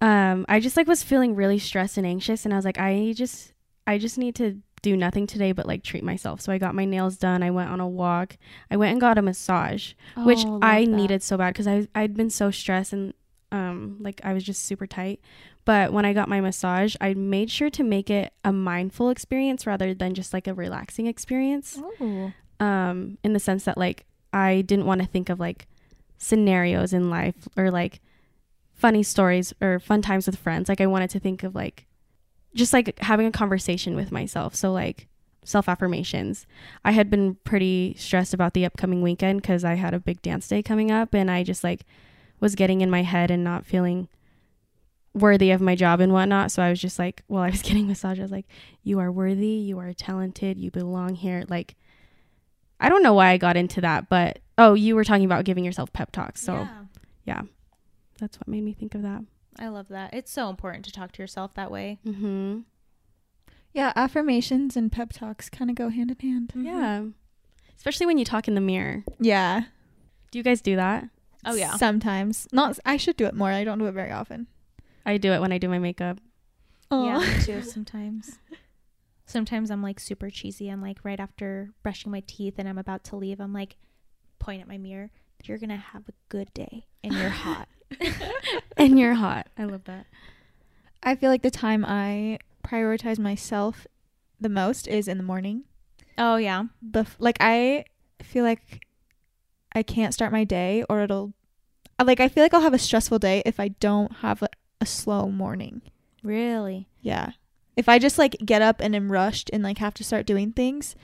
Um I just like was feeling really stressed and anxious and I was like I just I just need to do nothing today but like treat myself. So I got my nails done, I went on a walk, I went and got a massage. which Oh, I needed so bad because I I'd been so stressed and um like I was just super tight. But when I got my massage, I made sure to make it a mindful experience rather than just like a relaxing experience. Oh. Um in the sense that like I didn't want to think of like scenarios in life or like funny stories or fun times with friends. Like I wanted to think of like just like having a conversation with myself. So like self affirmations. I had been pretty stressed about the upcoming weekend because I had a big dance day coming up, and I just like was getting in my head and not feeling worthy of my job and whatnot. So I was just like, while I was getting massage, I was like, "You are worthy. You are talented. You belong here." Like, I don't know why I got into that, but oh, you were talking about giving yourself pep talks, so Yeah. yeah, that's what made me think of that. I love that. It's so important to talk to yourself that way. Mm-hmm. Yeah, affirmations and pep talks kind of go hand in hand. Yeah, especially when you talk in the mirror. Yeah. Do you guys do that? Oh yeah. Sometimes. Not I should do it more. I don't do it very often. I do it when I do my makeup. Yeah, me too. Sometimes. Sometimes I'm like super cheesy. I'm like right after brushing my teeth and I'm about to leave. I'm like, point at my mirror. You're gonna have a good day, and you're hot. and you're hot. I love that. I feel like the time I prioritize myself the most is in the morning. oh yeah. Bef- like I feel like I can't start my day or it'll uh, like I feel like I'll have a stressful day if I don't have a, a slow morning. Really. Yeah. If I just like get up and am rushed and like have to start doing things,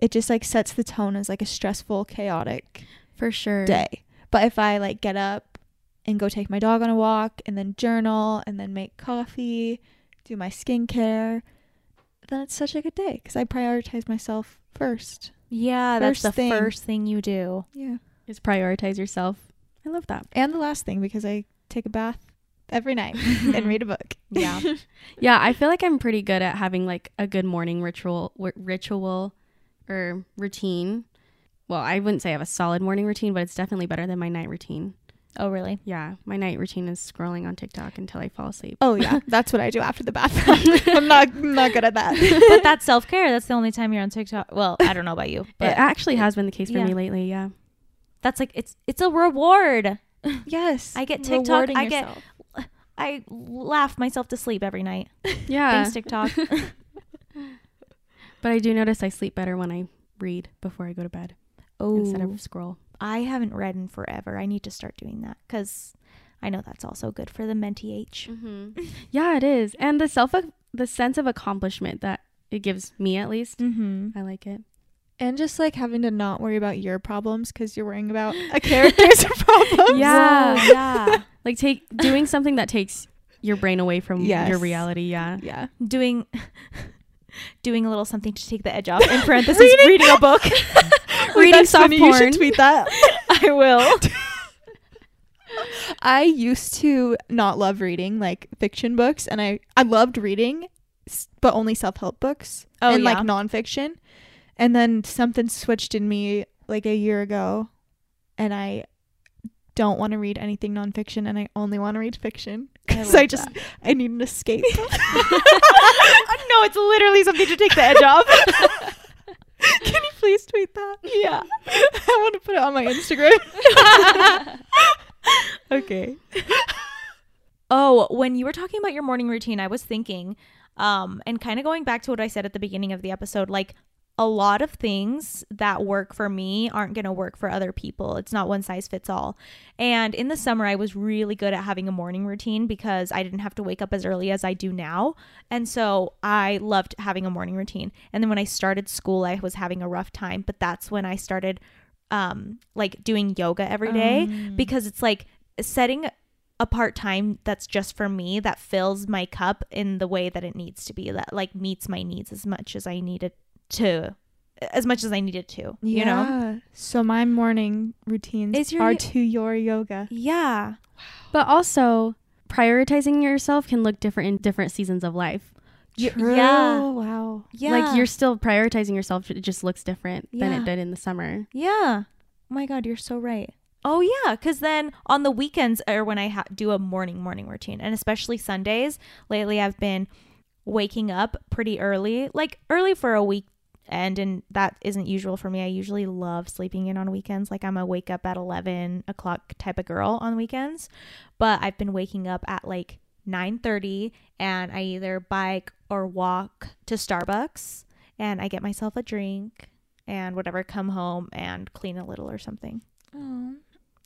it just like sets the tone as like a stressful, chaotic For sure. day. But if I like get up and go take my dog on a walk and then journal and then make coffee, do my skincare, then it's such a good day because I prioritize myself first. Yeah, that's the thing. first thing you do. Yeah. Is prioritize yourself. I love that. And the last thing because I take a bath every night and read a book. Yeah. Yeah, I feel like I'm pretty good at having like a good morning ritual, w- ritual, or routine. Well, I wouldn't say I have a solid morning routine, but it's definitely better than my night routine. oh really? Yeah, my night routine is scrolling on TikTok until I fall asleep. Oh yeah, that's what I do after the bath. I'm not I'm not good at that. but that's self care. That's the only time you're on TikTok. Well, I don't know about you, but it actually has been the case for yeah. me lately. Yeah. that's like it's it's a reward. yes. I get TikTok, rewarding I get- yourself. I laugh myself to sleep every night. Yeah. Thanks TikTok. But I do notice I sleep better when I read before I go to bed oh, instead of scroll. I haven't read in forever. I need to start doing that because I know that's also good for the mentee age. Mm-hmm. yeah, it is, and the self the sense of accomplishment that it gives me at least. Mm-hmm. I like it. And just like having to not worry about your problems because you're worrying about a character's problems. Yeah. yeah. Like take doing something that takes your brain away from Yes. your reality. Yeah. Yeah. Doing doing a little something to take the edge off. In parentheses, reading, a book. Reading soft funny. You should porn. tweet that. I will. I used to not love reading like fiction books, and I I loved reading, but only self help books Oh, and yeah. like nonfiction. And then something switched in me like a year ago, and I don't want to read anything nonfiction, and I only want to read fiction because I, love just I need an escape. no, it's literally something to take the edge off. Can you please tweet that? yeah. I want to put it on my Instagram. okay. Oh, when you were talking about your morning routine, I was thinking, um, and kind of going back to what I said at the beginning of the episode, like a lot of things that work for me aren't going to work for other people. It's not one size fits all. And in the summer, I was really good at having a morning routine because I didn't have to wake up as early as I do now. And so I loved having a morning routine. And then when I started school, I was having a rough time, but that's when I started um like doing yoga every day Um, because it's like setting a part time that's just for me that fills my cup in the way that it needs to be that like meets my needs as much as I needed to as much as I needed to you know So my morning routines Is your are to your yoga. yeah But also, prioritizing yourself can look different in different seasons of life. True. yeah Wow. yeah Like you're still prioritizing yourself. It just looks different than it did in the summer. yeah oh my god you're so right oh yeah because then on the weekends or when I ha- do a morning morning routine and especially Sundays lately I've been waking up pretty early like early for a week and and that isn't usual for me. I usually love sleeping in on weekends. Like I'm a wake up at eleven o'clock type of girl on weekends, but I've been waking up at like nine thirty, and I either bike or walk to Starbucks, and I get myself a drink and whatever. Come home and clean a little or something. Oh.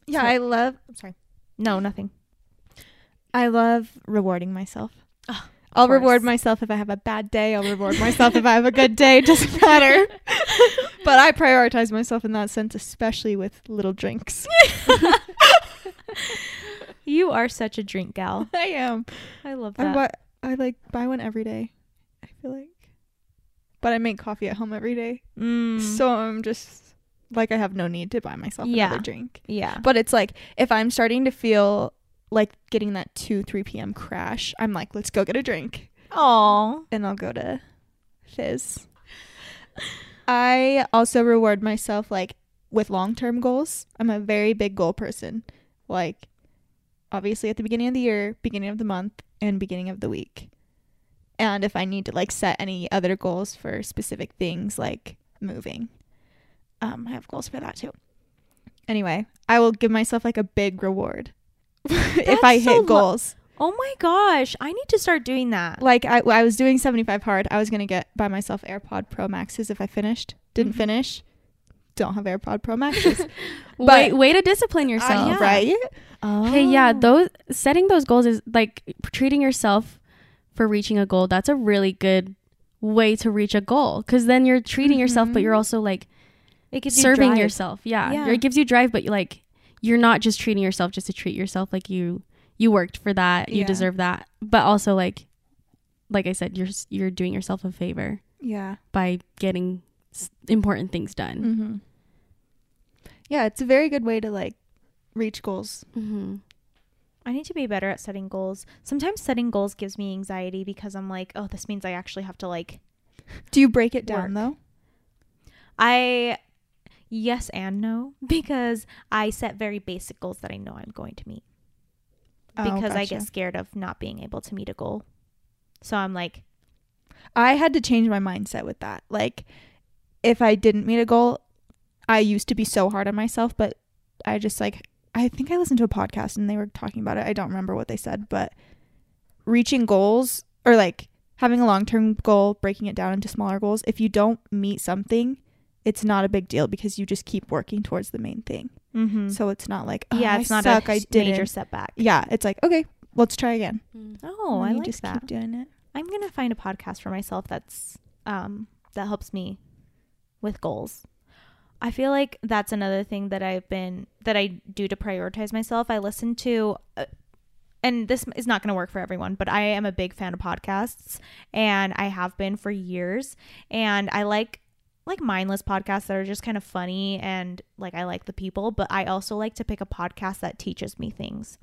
Yeah, So- I love. I'm sorry. No, nothing. I love rewarding myself. Oh. I'll course. reward myself if I have a bad day. I'll reward myself if I have a good day. It doesn't matter. but I prioritize myself in that sense, especially with little drinks. You are such a drink gal. I am. I love that. I, buy, I like buy one every day. I feel like, but I make coffee at home every day, Mm, so I'm just like I have no need to buy myself Yeah. another drink. yeah. But it's like if I'm starting to feel like getting that two three p.m. crash, I'm like, let's go get a drink, Oh. and I'll go to Fiiz. I also reward myself like with long term goals. I'm a very big goal person. Like obviously at the beginning of the year, beginning of the month, and beginning of the week. And if I need to like set any other goals for specific things like moving, um, I have goals for that too. Anyway, I will give myself like a big reward if I so hit lo- goals. Oh my gosh. I need to start doing that. Like I, I was doing 75 hard. I was gonna get by myself AirPod Pro Maxes if I finished. Didn't Mhm. finish. Don't have AirPod Pro Maxes. Wait, way to discipline yourself. I know, yeah. right? Oh. Okay, yeah, those setting those goals is like treating yourself for reaching a goal. That's a really good way to reach a goal because then you're treating yourself, but you're Mhm. also like it gives serving drive. yourself. Yeah, Yeah. It gives you drive, but you like you're not just treating yourself just to treat yourself. Like you you worked for that, you Yeah. deserve that, but also like like I said, you're you're doing yourself a favor Yeah. by getting s- important things done. Mm-hmm. Yeah, it's a very good way to like reach goals. Mm-hmm. I need to be better at setting goals. Sometimes setting goals gives me anxiety because I'm like, oh, this means I actually have to like Do you break it down Work. though? I yes and no because I set very basic goals that I know I'm going to meet Oh, because I get scared of not being able to meet a goal. So I'm like, I had to change my mindset with that. Like, if I didn't meet a goal, I used to be so hard on myself, but I just like, I think I listened to a podcast and they were talking about it. I don't remember what they said, but reaching goals or like having a long term goal, breaking it down into smaller goals, if you don't meet something, it's not a big deal because you just keep working towards the main thing. mm-hmm. So it's not like, oh, yeah, I it's not suck, a I didn't. major setback. Yeah, it's like, okay, let's try again. Oh, And I you like just that. keep doing it. I'm gonna find a podcast for myself that's um that helps me with goals. I feel like that's another thing that I've been that I do to prioritize myself. I listen to uh, and this is not going to work for everyone, but I am a big fan of podcasts and I have been for years and I like like mindless podcasts that are just kind of funny and like I like the people, but I also like to pick a podcast that teaches me things.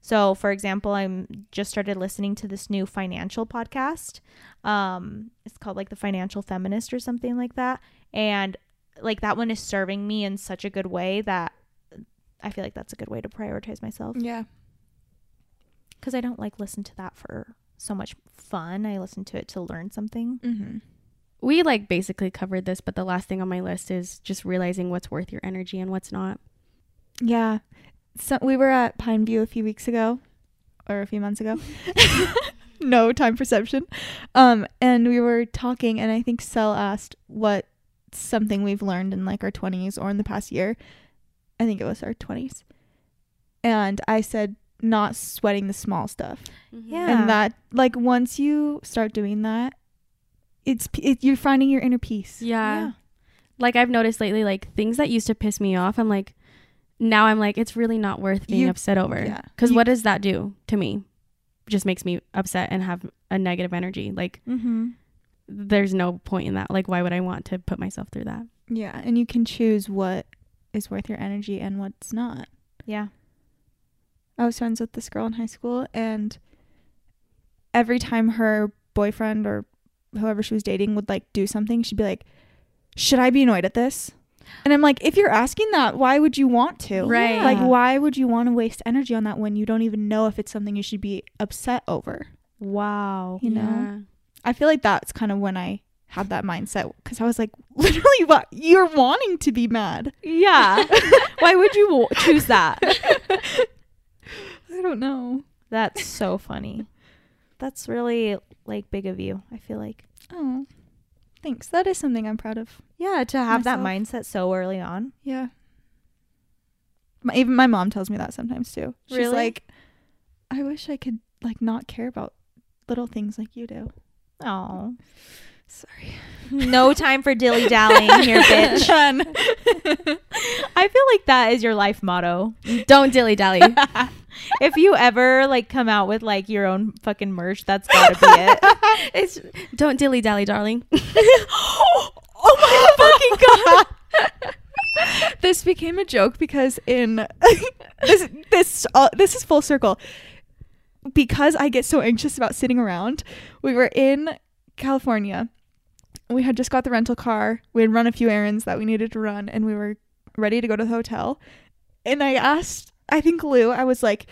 So, for example, I'm just started listening to this new financial podcast. Um, it's called like the Financial Feminist or something like that, and like that one is serving me in such a good way that I feel like that's a good way to prioritize myself Yeah. because I don't like listen to that for so much fun. I listen to it to learn something. Mm-hmm. We like basically covered this, but the last thing on my list is just realizing what's worth your energy and what's not. Yeah. So we were at Pine View a few weeks ago or a few months ago. no time perception. Um and we were talking and I think Sel asked what something we've learned in like our 20s or in the past year. I think it was our 20s. And I said not sweating the small stuff. Yeah. And that like once you start doing that it's it, you're finding your inner peace. Yeah. Like I've noticed lately, like things that used to piss me off, I'm like, now I'm like, it's really not worth being You- upset over. yeah. Because what does that do to me? Just makes me upset and have a negative energy. Like Mm-hmm. there's no point in that. Like why would I want to put myself through that? Yeah, and you can choose what is worth your energy and what's not. Yeah. I was friends with this girl in high school, and every time her boyfriend or whoever she was dating would like do something, she'd be like, "Should I be annoyed at this?" And I'm like, "If you're asking that, why would you want to? Right. Like, why would you want to waste energy on that when you don't even know if it's something you should be upset over? Wow. You know? I feel like that's kind of when I had that mindset because I was like, literally, what you're wanting to be mad. Yeah. Why would you w- choose that? I don't know. That's so funny. That's really like big of you. I feel like. Oh, thanks. That is something I'm proud of. Yeah, to have that mindset so early on. Yeah. My, even my mom tells me that sometimes too. She's Really? like, I wish I could like not care about little things like you do. Oh, Sorry. no time for dilly dallying here, bitch. I feel like that is your life motto. Don't dilly dally. if you ever like come out with like your own fucking merch, that's gotta be it. it's don't dilly dally, darling. oh my fucking god! this became a joke because in this this uh, this is full circle. Because I get so anxious about sitting around, we were in California. We had just got the rental car. We had run a few errands that we needed to run, and we were ready to go to the hotel. And I asked, I think Lou, I was like,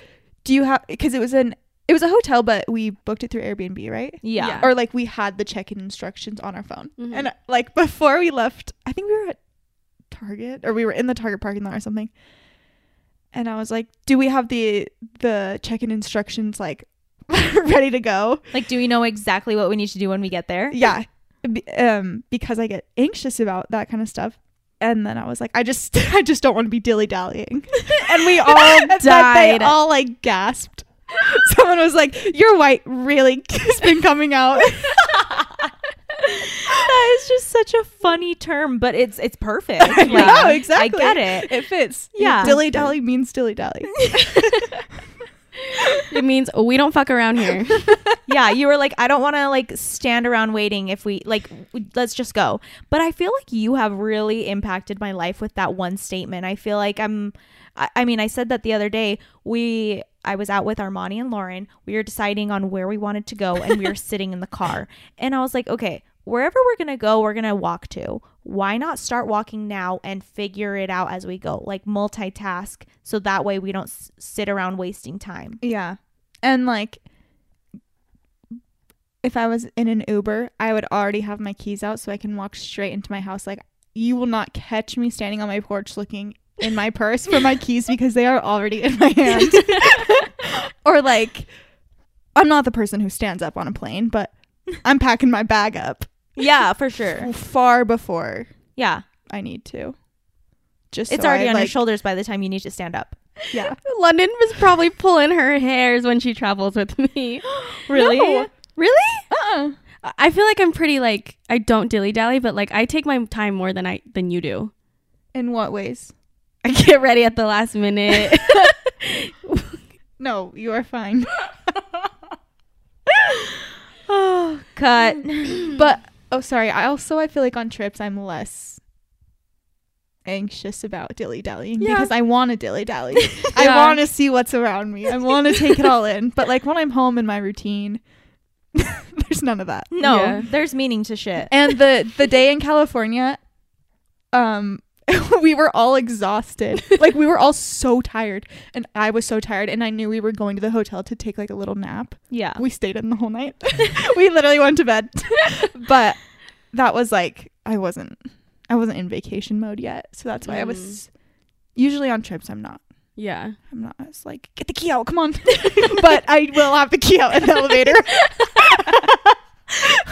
"Do you have?" Because it was an it was a hotel, but we booked it through Airbnb, right? Yeah. Yeah. or like we had the check-in instructions on our phone Mhm. and like before we left i think we were at target or we were in the target parking lot or something and i was like do we have the the check-in instructions like ready to go Like, do we know exactly what we need to do when we get there? yeah Be- um because i get anxious about that kind of stuff and then i was like i just i just don't want to be dilly-dallying and we all died. they all like gasped someone was like your white really has been coming out that is just such a funny term, but it's it's perfect. Like, know, exactly. I get it. It fits. Yeah. Dilly dally means dilly dally. It means we don't fuck around here. yeah, you were like, I don't want to like stand around waiting if we like, let's just go. But I feel like you have really impacted my life with that one statement. I feel like I'm, I, I mean, I said that the other day. We, I was out with Armani and Lauryn. We were deciding on where we wanted to go, and we were sitting in the car. And I was like, okay, wherever we're gonna go, we're gonna walk to. Why not start walking now and figure it out as we go? Like multitask, so that way we don't s- sit around wasting time. Yeah. And like if I was in an Uber, I would already have my keys out so I can walk straight into my house. Like you will not catch me standing on my porch looking in my purse for my keys because they are already in my hand. or like I'm not the person who stands up on a plane, but I'm packing my bag up Yeah, for sure. far before Yeah. I need to. Just It's so already I, on your like- shoulders by the time you need to stand up. Yeah. London was probably pulling her hairs when she travels with me. Really? No. Really? Uh-uh. I- I feel like I'm pretty like I don't dilly dally, but like I take my time more than I than you do. In what ways? I get ready at the last minute. No, you are fine. Oh, cut. but oh sorry, I also I feel like on trips I'm less anxious about dilly dallying Yeah. because I want to dilly dally. I want to see what's around me. I want to take it all in. But like when I'm home in my routine, there's none of that. No, Yeah. there's meaning to shit. And the the day in California, um we were all exhausted. Like we were all so tired and I was so tired and I knew we were going to the hotel to take like a little nap. Yeah. We stayed in the whole night. we literally went to bed. but that was like I wasn't I wasn't in vacation mode yet. So that's why I was mm. usually on trips I'm not. yeah. I'm not it's like get the key out, come on. but I will have the key out in the elevator.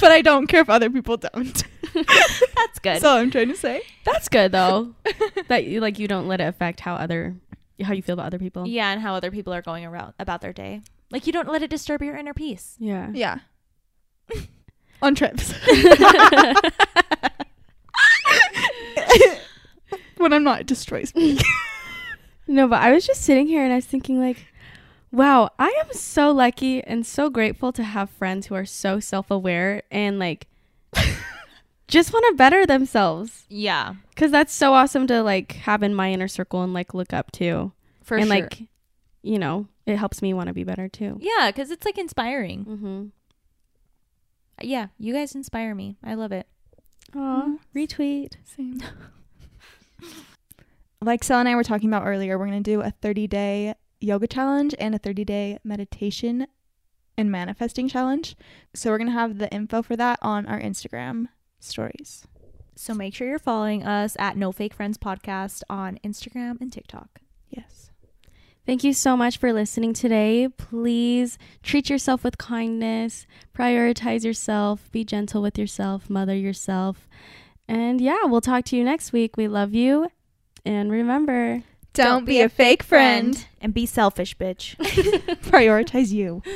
but I don't care if other people don't. That's good. That's all I'm trying to say. That's good though. that you like you don't let it affect how other how you feel about other people. yeah, and how other people are going around about their day. Like you don't let it disturb your inner peace. Yeah. Yeah. on trips. when I'm not, it destroys me. No, but I was just sitting here and I was thinking like, wow, I am so lucky and so grateful to have friends who are so self-aware and like just want to better themselves. Yeah, Cuz that's so awesome to like have in my inner circle and like look up to. for and sure. And like you know, it helps me want to be better too. yeah, because it's like inspiring. Mm-hmm. Yeah, you guys inspire me. I love it. Aw, retweet. Same. like Sel and I were talking about earlier, we're going to do a 30 day yoga challenge and a 30 day meditation and manifesting challenge. So we're going to have the info for that on our Instagram stories. So make sure you're following us at No Fake Friends Podcast on Instagram and TikTok. Yes. Thank you so much for listening today. Please treat yourself with kindness, prioritize yourself, be gentle with yourself, mother yourself. And yeah, we'll talk to you next week. We love you. And remember, Don't, be, a fake friend. and be selfish, bitch. Prioritize you.